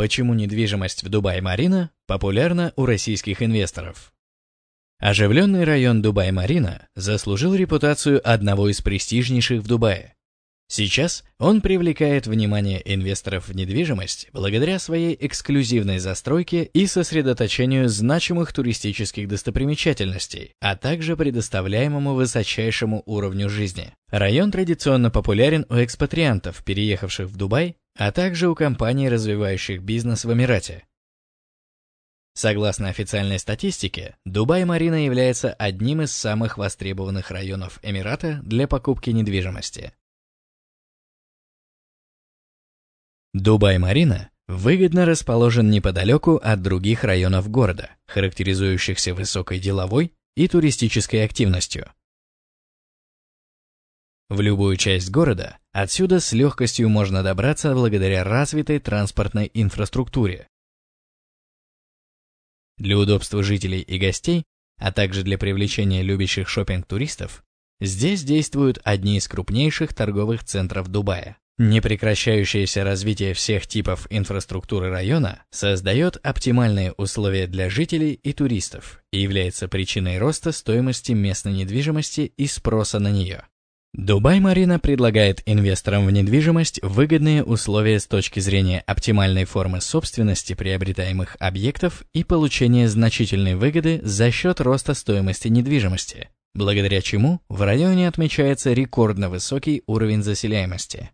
Почему недвижимость в Дубай-Марина популярна у российских инвесторов? Оживленный район Дубай-Марина заслужил репутацию одного из престижнейших в Дубае. Сейчас он привлекает внимание инвесторов в недвижимость благодаря своей эксклюзивной застройке и сосредоточению значимых туристических достопримечательностей, а также предоставляемому высочайшему уровню жизни. Район традиционно популярен у экспатриантов, переехавших в Дубай, а также у компаний, развивающих бизнес в Эмирате. Согласно официальной статистике, Дубай-Марина является одним из самых востребованных районов Эмирата для покупки недвижимости. Дубай-Марина выгодно расположен неподалеку от других районов города, характеризующихся высокой деловой и туристической активностью. В любую часть города отсюда с легкостью можно добраться благодаря развитой транспортной инфраструктуре, для удобства жителей и гостей, а также для привлечения любящих шопинг туристов здесь действуют одни из крупнейших торговых центров Дубая. Непрекращающееся развитие всех типов инфраструктуры района создает оптимальные условия для жителей и туристов и является причиной роста стоимости местной недвижимости и спроса на нее. Дубай-Марина предлагает инвесторам в недвижимость выгодные условия с точки зрения оптимальной формы собственности приобретаемых объектов и получения значительной выгоды за счет роста стоимости недвижимости, благодаря чему в районе отмечается рекордно высокий уровень заселяемости.